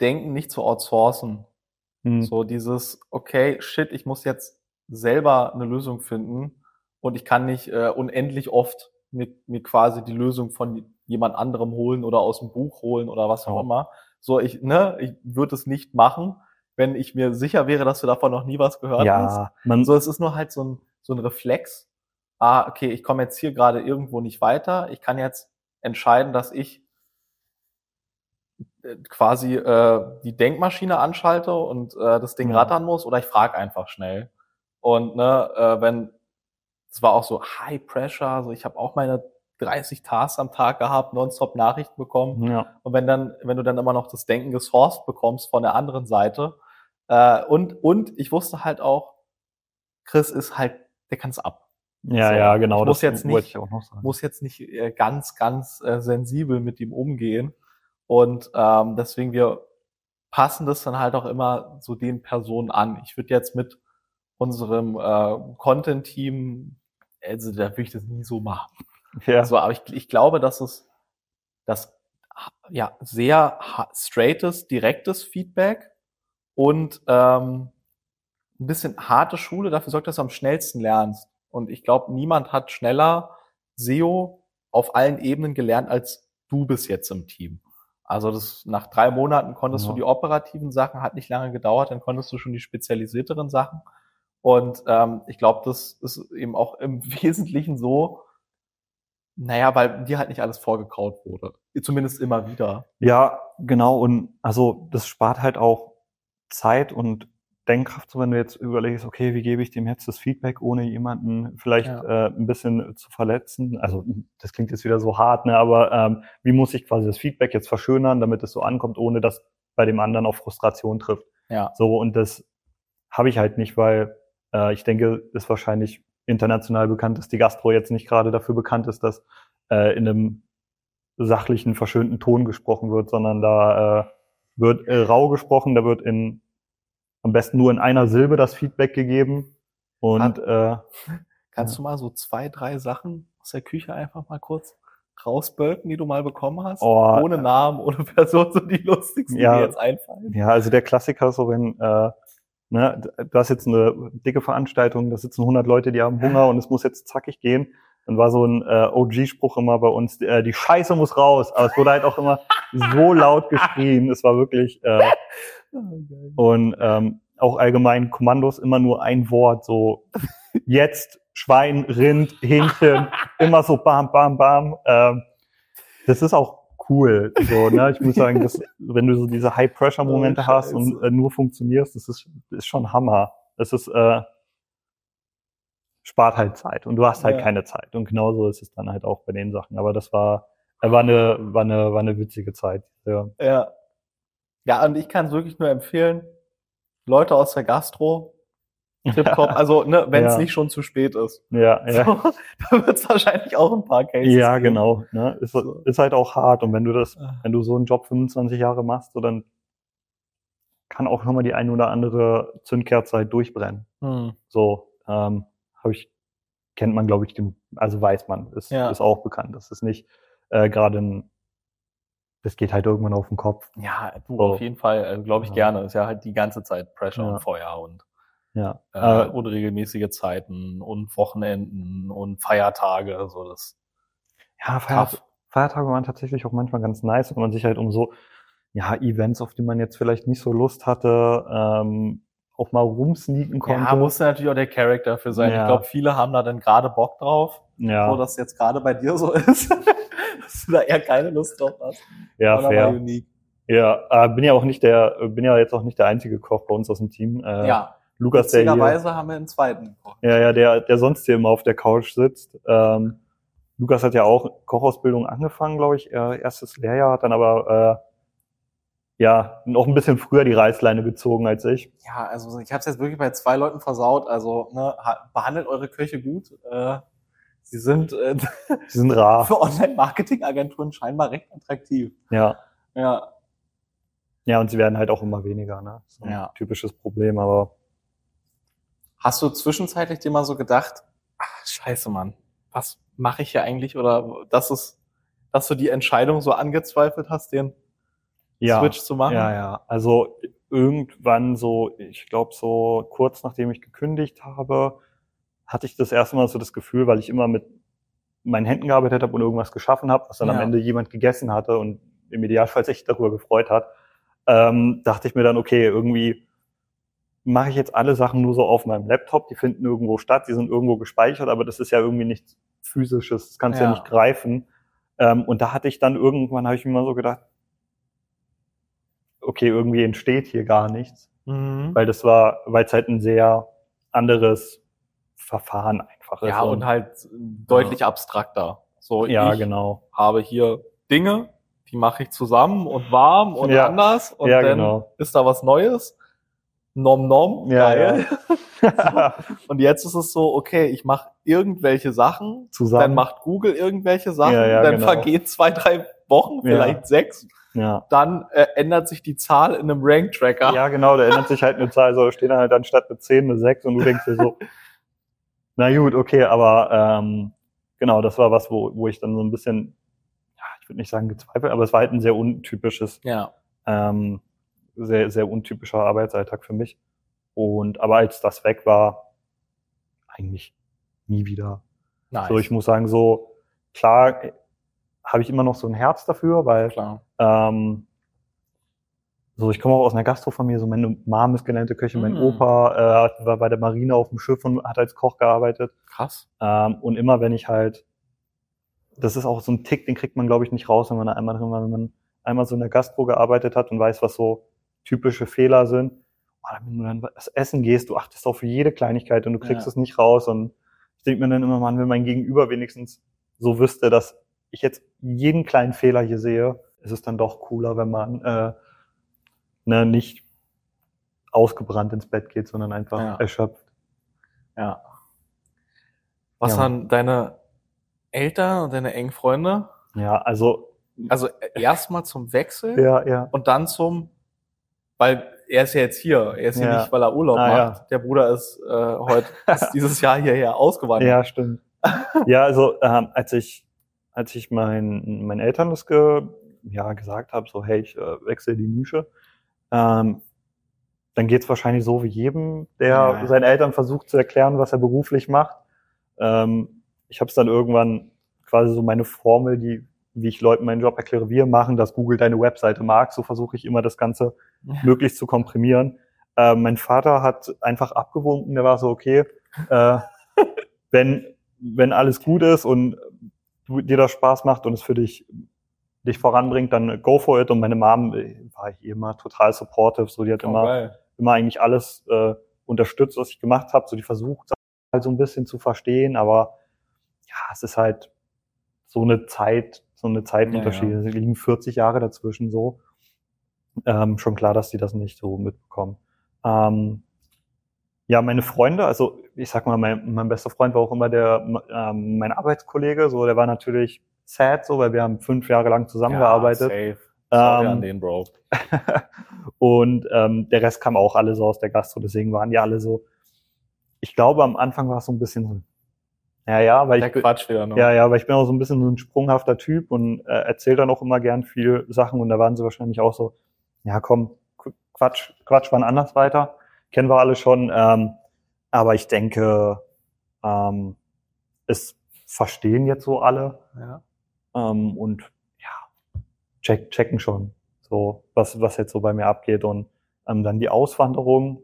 Denken nicht zu outsourcen. Hm. So dieses, okay, shit, ich muss jetzt selber eine Lösung finden und ich kann nicht äh, unendlich oft mir, mir quasi die Lösung von jemand anderem holen oder aus dem Buch holen oder was auch Ja. immer. So, ich, ne, ich würde es nicht machen, wenn ich mir sicher wäre, dass du davon noch nie was gehört hast. ja, man, So, es ist nur halt so ein, so ein Reflex. Ah, okay, ich komme jetzt hier gerade irgendwo nicht weiter. Ich kann jetzt entscheiden, dass ich äh, quasi äh, die Denkmaschine anschalte und äh, das Ding Ja. rattern muss oder ich frage einfach schnell. Und ne, äh, wenn es war auch so High Pressure, also ich habe auch meine 30 Tasks am Tag gehabt, nonstop Nachrichten bekommen. ja, Und wenn dann, wenn du dann immer noch das Denken gesourced bekommst von der anderen Seite, äh, und, und ich wusste halt auch, Chris ist halt, der kann es ab. ja, So, ja, genau. ich muss das jetzt wollte nicht- ich auch noch sagen. Muss jetzt nicht äh, ganz, ganz äh, sensibel mit ihm umgehen. Und ähm, deswegen, wir passen das dann halt auch immer so den Personen an. Ich würde jetzt mit unserem äh, Content-Team, also da würde ich das nie so machen. ja, So, aber ich, ich glaube, dass es das ja sehr straightes, direktes Feedback und ähm, ein bisschen harte Schule dafür sorgt, dass du am schnellsten lernst. Und ich glaube, niemand hat schneller SEO auf allen Ebenen gelernt als du bis jetzt im Team. Also das nach drei Monaten konntest Ja. du die operativen Sachen, hat nicht lange gedauert, dann konntest du schon die spezialisierteren Sachen. Und ähm, ich glaube, das ist eben auch im Wesentlichen so, naja, weil dir halt nicht alles vorgekaut wurde. Zumindest immer wieder. ja, genau. Und also das spart halt auch Zeit und Denkkraft, so wenn du jetzt überlegst, okay, wie gebe ich dem jetzt das Feedback, ohne jemanden vielleicht Ja. äh, ein bisschen zu verletzen. Also das klingt jetzt wieder so hart, ne? aber ähm, wie muss ich quasi das Feedback jetzt verschönern, damit es so ankommt, ohne dass bei dem anderen auch Frustration trifft. Ja. So, und das habe ich halt nicht, weil äh, ich denke, ist wahrscheinlich international bekannt, dass die Gastro jetzt nicht gerade dafür bekannt ist, dass äh, in einem sachlichen, verschönten Ton gesprochen wird, sondern da äh, wird äh, rau gesprochen, da wird in am besten nur in einer Silbe das Feedback gegeben Und äh, Kannst du mal so zwei, drei Sachen aus der Küche einfach mal kurz rausbölken, die du mal bekommen hast? Oh, ohne Namen, ohne Person, so die lustigsten, Ja. die dir jetzt einfallen. ja, also der Klassiker so, wenn äh, ne, du hast jetzt eine dicke Veranstaltung, da sitzen 100 Leute, die haben Hunger und es muss jetzt zackig gehen. Dann war so ein äh, OG-Spruch immer bei uns, äh, die Scheiße muss raus. Aber es wurde halt auch immer so laut geschrien. Es war wirklich äh, und ähm, auch allgemein Kommandos immer nur ein Wort, so jetzt Schwein, Rind, Hähnchen, immer so bam, bam, bam. Ähm, das ist auch cool. So, ne? Ich muss sagen, das, wenn du so diese High-Pressure-Momente Oh, hast und äh, nur funktionierst, das ist, ist schon Hammer. Das ist äh, spart halt Zeit und du hast halt Ja. keine Zeit. Und genauso ist es dann halt auch bei den Sachen. Aber das war, war eine, war eine, war eine witzige Zeit. Ja. Ja. Ja, und ich kann es wirklich nur empfehlen, Leute aus der Gastro, tipptopp, also ne, wenn es Ja. nicht schon zu spät ist. Ja, ja. So, da wird es wahrscheinlich auch ein paar Cases Ja, geben. genau. Ne? Ist, ist halt auch hart. Und wenn du das, Ah. wenn du so einen Job 25 Jahre machst, so dann kann auch nochmal die ein oder andere Zündkerze halt durchbrennen. Hm. So, ähm, habe ich, kennt man, glaube ich, genug, also weiß man, ist, Ja. ist auch bekannt. Das ist nicht äh, gerade ein, das geht halt irgendwann auf den Kopf. Ja, du, So. auf jeden Fall, also, glaube ich Ja. gerne. Ist ja halt die ganze Zeit Pressure Ja. und Feuer und Ja. äh, Äh, unregelmäßige Zeiten und Wochenenden und Feiertage. So das ja, Feier, tough. Feiertage waren tatsächlich auch manchmal ganz nice, wenn man sich halt um so, ja, Events, auf die man jetzt vielleicht nicht so Lust hatte, ähm, auch mal rumsneaken konnte. Ja, musste natürlich auch der Charakter für sein. Ja. Ich glaube, viele haben da dann gerade Bock drauf. ja, So, dass jetzt gerade bei dir so ist, dass du da eher keine Lust drauf hast. ja, Oder fair. Ja, äh, bin ja auch nicht der, bin ja jetzt auch nicht der einzige Koch bei uns aus dem Team. Äh, Ja, Lukas, der hier, haben wir einen zweiten gekocht. ja, ja, der, der sonst hier immer auf der Couch sitzt. Ähm, Lukas hat ja auch Kochausbildung angefangen, glaube ich, äh, erstes Lehrjahr, hat dann aber äh, ja noch ein bisschen früher die Reißleine gezogen als ich. Ja, also ich habe es jetzt wirklich bei zwei Leuten versaut. Also ne, ha- behandelt eure Köche gut. Äh, sie sind äh, Sie sind rar. für Online-Marketing-Agenturen scheinbar recht attraktiv. Ja, Ja, ja, und sie werden halt auch immer weniger. Ne? Ein Ja. typisches Problem, aber Hast du zwischenzeitlich dir mal so gedacht, ach, scheiße, Mann, was mache ich hier eigentlich? Oder dass es, dass du die Entscheidung so angezweifelt hast, den ja. Switch zu machen? Ja, ja. Also irgendwann so, ich glaube so kurz nachdem ich gekündigt habe, hatte ich das erste Mal so das Gefühl, weil ich immer mit meinen Händen gearbeitet habe und irgendwas geschaffen habe, was dann am Ja. Ende jemand gegessen hatte und im Idealfall sich darüber gefreut hat, ähm, dachte ich mir dann, okay, irgendwie mache ich jetzt alle Sachen nur so auf meinem Laptop, die finden irgendwo statt, die sind irgendwo gespeichert, aber das ist ja irgendwie nichts physisches, das kannst du ja, Ja. nicht greifen. Ähm, und da hatte ich dann irgendwann, habe ich mir mal so gedacht, okay, irgendwie entsteht hier gar nichts, Mhm. weil das war, weil es halt ein sehr anderes Verfahren einfach ist. Ja, und halt deutlich abstrakter. So, ja, ich genau. habe hier Dinge, die mache ich zusammen und warm und Ja. anders und Ja, dann genau. ist da was Neues. Nom nom, Ja, geil. Und jetzt ist es so, okay, ich mache irgendwelche Sachen, Zusammen. dann macht Google irgendwelche Sachen, Ja, ja, dann genau. vergehen zwei, drei Wochen, Ja. vielleicht sechs, ja. dann äh, ändert sich die Zahl in einem Rank-Tracker. ja, genau, da ändert sich halt eine Zahl, so da steht dann halt anstatt eine 10 eine 6 und du denkst dir so, na gut, okay, aber ähm, genau, das war was, wo, wo ich dann so ein bisschen, ja, ich würde nicht sagen gezweifelt, aber es war halt ein sehr untypisches Ja. ähm, sehr, sehr untypischer Arbeitsalltag für mich. Und aber als das weg war, eigentlich nie wieder. Nice. So, ich muss sagen, so klar äh, habe ich immer noch so ein Herz dafür, weil Klar. ähm, so ich komme auch aus einer Gastrofamilie, so meine Mom ist gelernte Köchin, mein Mm. Opa äh, war bei der Marine auf dem Schiff und hat als Koch gearbeitet. Krass. Ähm, und immer wenn ich halt, das ist auch so ein Tick, den kriegt man, glaube ich, nicht raus, wenn man da einmal drin war, wenn man einmal so in der Gastro gearbeitet hat und weiß, was so typische Fehler sind. Oh, wenn du dann das Essen gehst, du achtest auf jede Kleinigkeit und du kriegst Ja. es nicht raus. Und ich denke mir dann immer, Mann, wenn mein Gegenüber wenigstens so wüsste, dass ich jetzt jeden kleinen Fehler hier sehe, ist es dann doch cooler, wenn man äh, ne, nicht ausgebrannt ins Bett geht, sondern einfach Ja. erschöpft. Ja. Was Ja. haben deine Eltern und deine engen Freunde? Ja, also Also erstmal zum Wechsel ja, ja. und dann zum, weil er ist ja jetzt hier. Er ist hier Ja. nicht, weil er Urlaub Ah, macht. ja. Der Bruder ist äh, heute ist dieses Jahr hierher ausgewandert. Ja, stimmt. ja, also ähm, als ich als ich meinen meinen Eltern das ge, ja, gesagt habe, so hey, ich äh, wechsle die Nische, ähm, dann geht's wahrscheinlich so wie jedem, der Ja. seinen Eltern versucht zu erklären, was er beruflich macht. Ähm, ich habe es dann irgendwann quasi so meine Formel, die wie ich Leuten meinen Job erkläre, wir machen, dass Google deine Webseite mag. So versuche ich immer das Ganze Ja. möglichst zu komprimieren. Äh, mein Vater hat einfach abgewunken, der war so, okay, äh, wenn, wenn alles gut ist und du, dir das Spaß macht und es für dich, dich voranbringt, dann go for it. Und meine Mom äh, war hier immer total supportive, so die hat Oh, immer, geil. immer eigentlich alles äh, unterstützt, was ich gemacht habe. So die versucht halt so ein bisschen zu verstehen, aber ja, es ist halt so eine Zeit, so eine Zeitunterschied. Ja, Es liegen 40 Jahre dazwischen so. Ähm, schon klar, dass die das nicht so mitbekommen. Ähm, ja, meine Freunde, also ich sag mal, mein, mein bester Freund war auch immer der, ähm, mein Arbeitskollege, so der war natürlich sad, so, weil wir haben fünf Jahre lang zusammengearbeitet. Ja, safe. Sorry Ähm, an den, Bro. und ähm, der Rest kam auch alle so aus der Gastro, deswegen waren die alle so. Ich glaube, am Anfang war es so ein bisschen so, ja, ja, weil Der ich Quatsch wieder noch. ja, ja, weil ich bin auch so ein bisschen so ein sprunghafter Typ und äh, erzähle dann auch immer gern viel Sachen und da waren sie wahrscheinlich auch so, ja, komm, Qu- Quatsch, Quatsch, wann anders weiter, kennen wir alle schon, ähm, aber ich denke, ähm, es verstehen jetzt so alle Ja. Ähm, und ja, check, checken schon, so was was jetzt so bei mir abgeht und ähm, dann die Auswanderung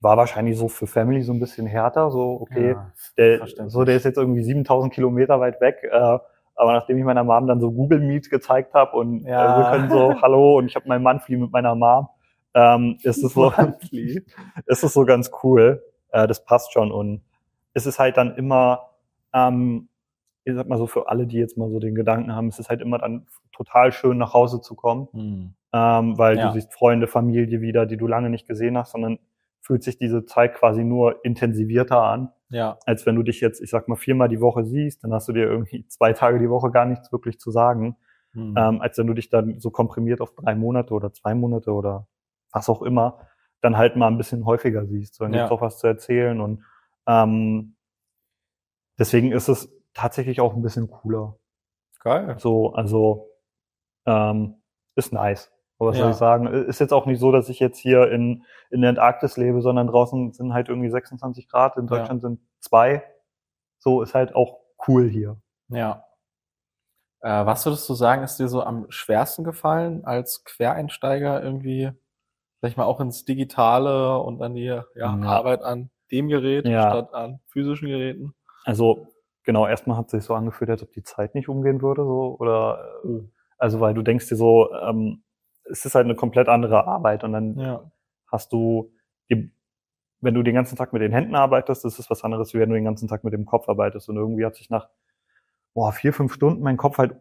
war wahrscheinlich so für Family so ein bisschen härter, so okay, Ja, der, so der ist jetzt irgendwie 7000 Kilometer weit weg, äh, aber nachdem ich meiner Mom dann so Google Meet gezeigt habe und Ja. äh, wir können so Hallo und ich habe mein Monthly mit meiner Mom, ähm, ist es so ist es so ganz cool. Äh, das passt schon. Und es ist halt dann immer, ähm, ich sag mal so, für alle, die jetzt mal so den Gedanken haben, es ist halt immer dann total schön, nach Hause zu kommen, Hm. ähm, weil Ja. du siehst Freunde, Familie wieder, die du lange nicht gesehen hast, sondern fühlt sich diese Zeit quasi nur intensivierter an, Ja. als wenn du dich jetzt, ich sag mal, viermal die Woche siehst, dann hast du dir irgendwie zwei Tage die Woche gar nichts wirklich zu sagen, Hm. ähm, als wenn du dich dann so komprimiert auf drei Monate oder zwei Monate oder was auch immer, dann halt mal ein bisschen häufiger siehst. So, dann Ja. gibt's auch was zu erzählen und ähm, deswegen ist es tatsächlich auch ein bisschen cooler. Geil. So, also ähm, ist nice. Aber was Ja. soll ich sagen? Ist jetzt auch nicht so, dass ich jetzt hier in, in der Antarktis lebe, sondern draußen sind halt irgendwie 26 Grad, in Ja. Deutschland sind zwei. So ist halt auch cool hier. Ja. Äh, was würdest du sagen, ist dir so am schwersten gefallen als Quereinsteiger irgendwie, sag ich mal, auch ins Digitale und an die ja, Ja. Arbeit an dem Gerät Ja. statt an physischen Geräten? Also genau, erstmal hat es sich so angefühlt, als ob die Zeit nicht umgehen würde, so oder äh, also weil du denkst dir so, ähm, es ist halt eine komplett andere Arbeit und dann Ja. hast du, die, wenn du den ganzen Tag mit den Händen arbeitest, das ist was anderes, wie wenn du den ganzen Tag mit dem Kopf arbeitest und irgendwie hat sich nach boah, vier, fünf Stunden mein Kopf halt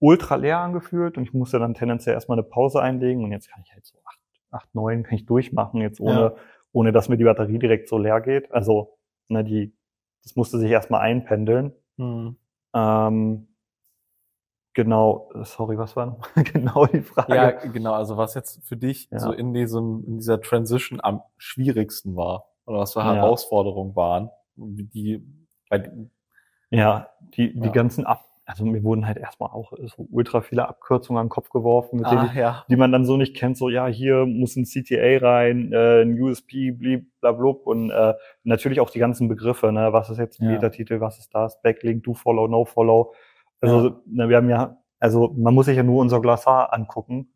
ultra leer angefühlt und ich musste dann tendenziell erstmal eine Pause einlegen und jetzt kann ich halt so acht, acht neun kann ich durchmachen, jetzt ohne, Ja. ohne dass mir die Batterie direkt so leer geht. Also, ne, die, das musste sich erstmal einpendeln. Hm. Ähm, genau, sorry, was war noch genau die Frage? Ja, genau. Also was jetzt für dich Ja. so in diesem, in dieser Transition am schwierigsten war oder was für Ja. Herausforderungen waren, die, weil, Ja, die, die Ja. ganzen Ab, also mir wurden halt erstmal auch so ultra viele Abkürzungen an den Kopf geworfen, mit denen ah, ich, ja. die man dann so nicht kennt, so ja, hier muss ein CTA rein, äh, ein USP, blablabla und äh, natürlich auch die ganzen Begriffe, ne, was ist jetzt ein Ja. Metatitel, was ist das, Backlink, do follow, no follow. Also Ja. ne, wir haben ja, also man muss sich ja nur unser Glossar angucken,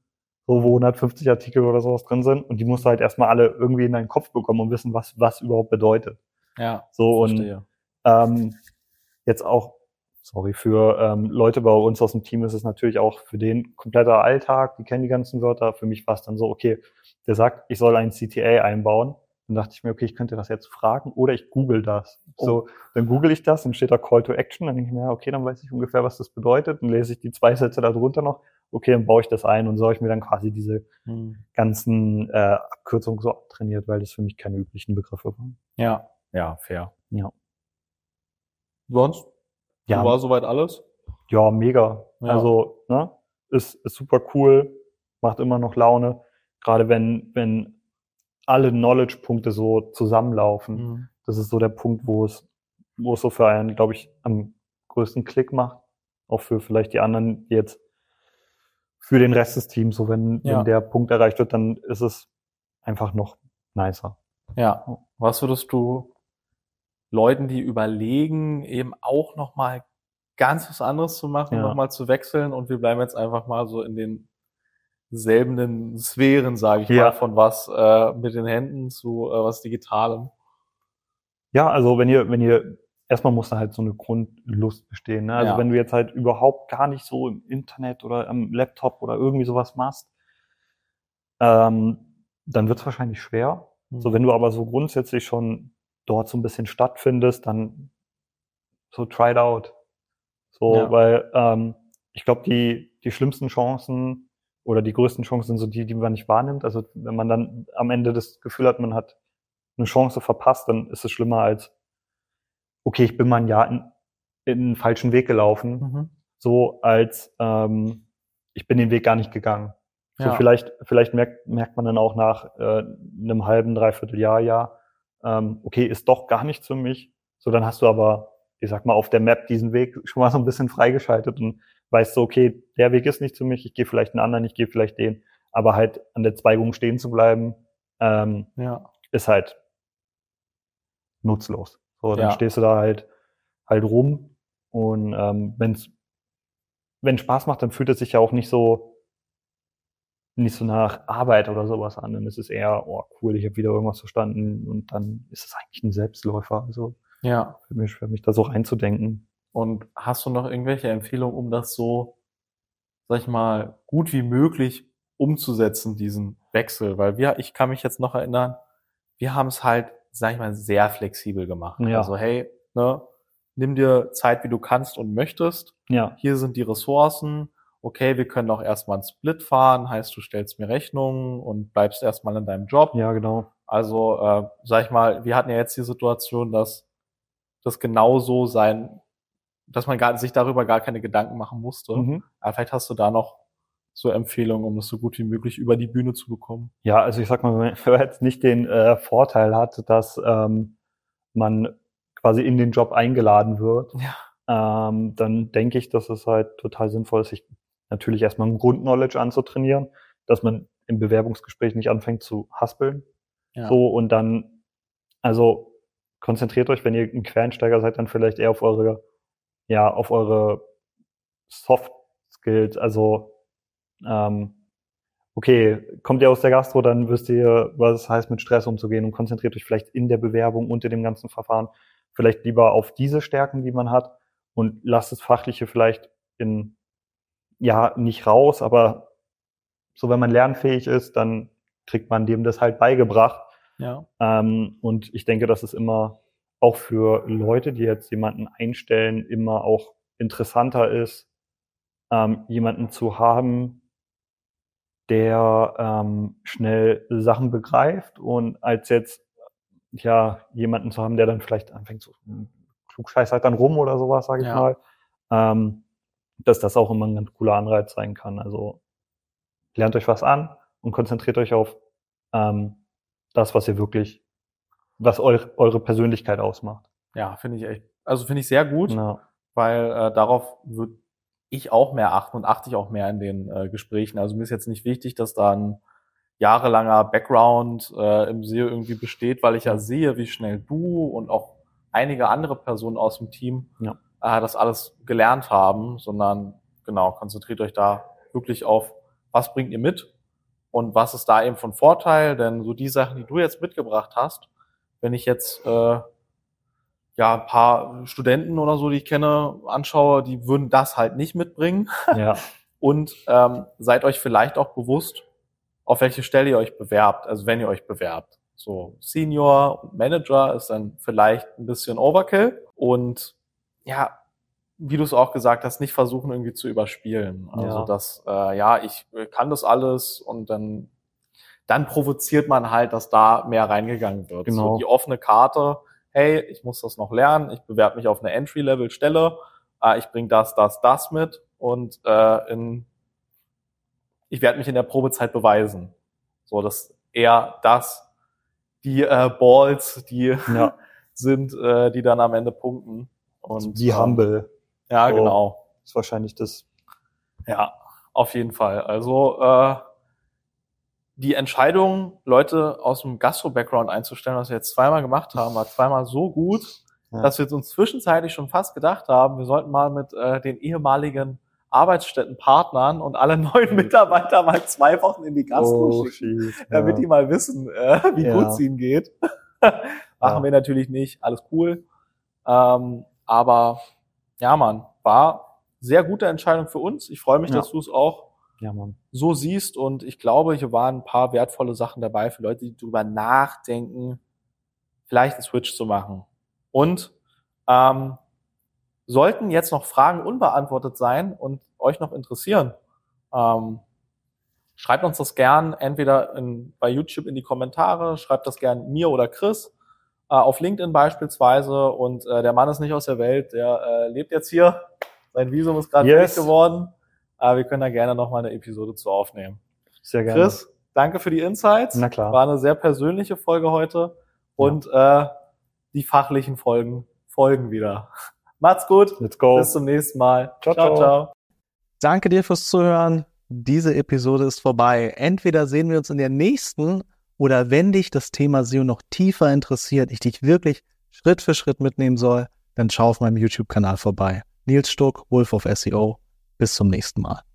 so wo 150 Artikel oder sowas drin sind und die musst du halt erstmal alle irgendwie in deinen Kopf bekommen und wissen, was was überhaupt bedeutet. Ja, So und verstehe. ähm, jetzt auch, sorry, für ähm, Leute bei uns aus dem Team ist es natürlich auch für den kompletter Alltag, die kennen die ganzen Wörter. Für mich war es dann so, okay, der sagt, ich soll ein CTA einbauen. Dann dachte ich mir, okay, ich könnte das jetzt fragen oder ich google das. So, dann google ich das, dann steht da Call to Action, dann denke ich mir, okay, dann weiß ich ungefähr, was das bedeutet. Dann lese ich die zwei Sätze darunter noch. Okay, dann baue ich das ein und so habe ich mir dann quasi diese Hm. ganzen äh, Abkürzungen so abtrainiert, weil das für mich keine üblichen Begriffe waren. Ja, ja, fair. Ja. Sonst? Ja. War soweit alles? Ja, mega. Ja. Also, ne, ist, ist super cool, macht immer noch Laune. gerade wenn, wenn alle Knowledge-Punkte so zusammenlaufen, Mhm. das ist so der Punkt, wo es, wo es so für einen, glaube ich, am größten Klick macht. Auch für vielleicht die anderen, die jetzt für den Rest des Teams, so wenn, Ja. wenn der Punkt erreicht wird, dann ist es einfach noch nicer. Ja. Was würdest du Leuten, die überlegen, eben auch nochmal ganz was anderes zu machen, Ja. nochmal zu wechseln und wir bleiben jetzt einfach mal so in den selben Sphären, sage ich Ja. mal, von was äh, mit den Händen zu äh, was Digitalem. Ja, also wenn ihr, wenn ihr, erstmal muss da halt so eine Grundlust bestehen. Ne? Also Ja. wenn du jetzt halt überhaupt gar nicht so im Internet oder am Laptop oder irgendwie sowas machst, ähm, dann wird es wahrscheinlich schwer. Mhm. So, wenn du aber so grundsätzlich schon dort so ein bisschen stattfindest, dann so try it out. So, Ja. weil ähm, ich glaube, die, die schlimmsten Chancen oder die größten Chancen sind so die, die man nicht wahrnimmt. Also wenn man dann am Ende das Gefühl hat, man hat eine Chance verpasst, dann ist es schlimmer als, okay, ich bin mal ein Jahr in, in den falschen Weg gelaufen, Mhm. so als ähm, ich bin den Weg gar nicht gegangen. So Ja. vielleicht, vielleicht merkt, merkt man dann auch nach äh, einem halben, dreiviertel Jahr, ja, ähm, okay, ist doch gar nichts für mich. So, dann hast du aber, ich sag mal, auf der Map diesen Weg schon mal so ein bisschen freigeschaltet und weißt so, okay, der Weg ist nicht für mich, ich gehe vielleicht einen anderen, ich gehe vielleicht den, aber halt an der Zweigung stehen zu bleiben, ähm, Ja. ist halt nutzlos. So, dann Ja. stehst du da halt halt rum und ähm, wenn's wenn Spaß macht, dann fühlt es sich ja auch nicht so nicht so nach Arbeit oder sowas an. Dann ist es eher, oh cool, ich habe wieder irgendwas verstanden und dann ist es eigentlich ein Selbstläufer. Also Ja. für mich, für mich da so reinzudenken. Und hast du noch irgendwelche Empfehlungen, um das so, sag ich mal, gut wie möglich umzusetzen, diesen Wechsel? Weil wir, ich kann mich jetzt noch erinnern, wir haben es halt, sag ich mal, sehr flexibel gemacht. Ja. Also hey, ne, nimm dir Zeit, wie du kannst und möchtest. Ja, Hier sind die Ressourcen. Okay, wir können auch erstmal einen Split fahren, heißt du stellst mir Rechnungen und bleibst erstmal in deinem Job. ja, genau. Also, äh, sag ich mal, wir hatten ja jetzt die Situation, dass das genauso sein, dass man gar, sich darüber gar keine Gedanken machen musste. Mhm. Aber vielleicht hast du da noch so Empfehlungen, um das so gut wie möglich über die Bühne zu bekommen. Ja, also ich sag mal, wenn man jetzt nicht den äh, Vorteil hat, dass ähm, man quasi in den Job eingeladen wird, Ja. ähm, dann denke ich, dass es halt total sinnvoll ist, sich natürlich erstmal ein Grundknowledge anzutrainieren, dass man im Bewerbungsgespräch nicht anfängt zu haspeln. Ja. So und dann, also konzentriert euch, wenn ihr ein Quereinsteiger seid, dann vielleicht eher auf eure, ja, auf eure Soft Skills, also ähm, okay, kommt ihr aus der Gastro, dann wisst ihr, was es heißt, mit Stress umzugehen und konzentriert euch vielleicht in der Bewerbung in dem ganzen Verfahren vielleicht lieber auf diese Stärken, die man hat und lasst das Fachliche vielleicht in, ja, nicht raus, aber so, wenn man lernfähig ist, dann kriegt man dem das halt beigebracht. Ja. Ähm, und ich denke, dass es immer auch für Leute, die jetzt jemanden einstellen, immer auch interessanter ist, ähm, jemanden zu haben, der ähm, schnell Sachen begreift und als jetzt ja jemanden zu haben, der dann vielleicht anfängt so klugscheiß halt dann rum oder sowas, sage ich Ja. mal, ähm, dass das auch immer ein ganz cooler Anreiz sein kann. Also lernt euch was an und konzentriert euch auf ähm, das, was ihr wirklich, was eu eure Persönlichkeit ausmacht. Ja, finde ich echt, also finde ich sehr gut, Ja. weil äh, darauf würde ich auch mehr achten und achte ich auch mehr in den äh, Gesprächen. Also mir ist jetzt nicht wichtig, dass da ein jahrelanger Background äh, im SEO irgendwie besteht, weil ich ja sehe, wie schnell du und auch einige andere Personen aus dem Team Ja. Äh, das alles gelernt haben, sondern genau, konzentriert euch da wirklich auf, was bringt ihr mit und was ist da eben von Vorteil, denn so die Sachen, die du jetzt mitgebracht hast, wenn ich jetzt äh, ja ein paar Studenten oder so, die ich kenne, anschaue, die würden das halt nicht mitbringen. Ja, und ähm, seid euch vielleicht auch bewusst, auf welche Stelle ihr euch bewerbt, also wenn ihr euch bewerbt. So Senior und Manager ist dann vielleicht ein bisschen Overkill. Und ja, wie du es auch gesagt hast, nicht versuchen irgendwie zu überspielen. Also Ja. dass äh, ja, ich äh, kann das alles und dann dann provoziert man halt, dass da mehr reingegangen wird. Genau. So die offene Karte, hey, ich muss das noch lernen, ich bewerbe mich auf eine Entry-Level-Stelle, äh, ich bringe das, das, das mit und äh, in, ich werde mich in der Probezeit beweisen. So, das eher das, die äh, Balls, die Ja. sind, äh, die dann am Ende punkten. Und Wie ähm, humble Ja, So. genau. ist wahrscheinlich das. Ja, auf jeden Fall. Also äh, die Entscheidung, Leute aus dem Gastro-Background einzustellen, was wir jetzt zweimal gemacht haben, war zweimal so gut, Ja. dass wir uns zwischenzeitlich schon fast gedacht haben, wir sollten mal mit äh, den ehemaligen Arbeitsstättenpartnern und alle neuen Mitarbeiter mal zwei Wochen in die Gastro Oh, schicken, shit, damit ja. die mal wissen, äh, wie Ja. gut es ihnen geht. Machen wir natürlich nicht, alles cool. Ähm, aber ja, Mann, war sehr gute Entscheidung für uns. Ich freue mich, Ja. dass du es auch ja, so siehst und ich glaube, hier waren ein paar wertvolle Sachen dabei für Leute, die drüber nachdenken, vielleicht einen Switch zu machen. Und ähm, sollten jetzt noch Fragen unbeantwortet sein und euch noch interessieren, ähm, schreibt uns das gern entweder in, bei YouTube in die Kommentare, schreibt das gern mir oder Chris, auf LinkedIn beispielsweise. Und äh, der Mann ist nicht aus der Welt, der äh, lebt jetzt hier. Sein Visum ist gerade Yes. geworden. Aber wir können da gerne noch mal eine Episode zu aufnehmen. Sehr gerne. Chris, danke für die Insights. Na klar. War eine sehr persönliche Folge heute. Und äh, die fachlichen Folgen folgen wieder. Macht's gut. Let's go. Bis zum nächsten Mal. Ciao, ciao. ciao. ciao. Danke dir fürs Zuhören. Diese Episode ist vorbei. Entweder sehen wir uns in der nächsten oder wenn dich das Thema SEO noch tiefer interessiert, ich dich wirklich Schritt für Schritt mitnehmen soll, dann schau auf meinem YouTube-Kanal vorbei. Nils Stuck, Wolf of SEO. Bis zum nächsten Mal.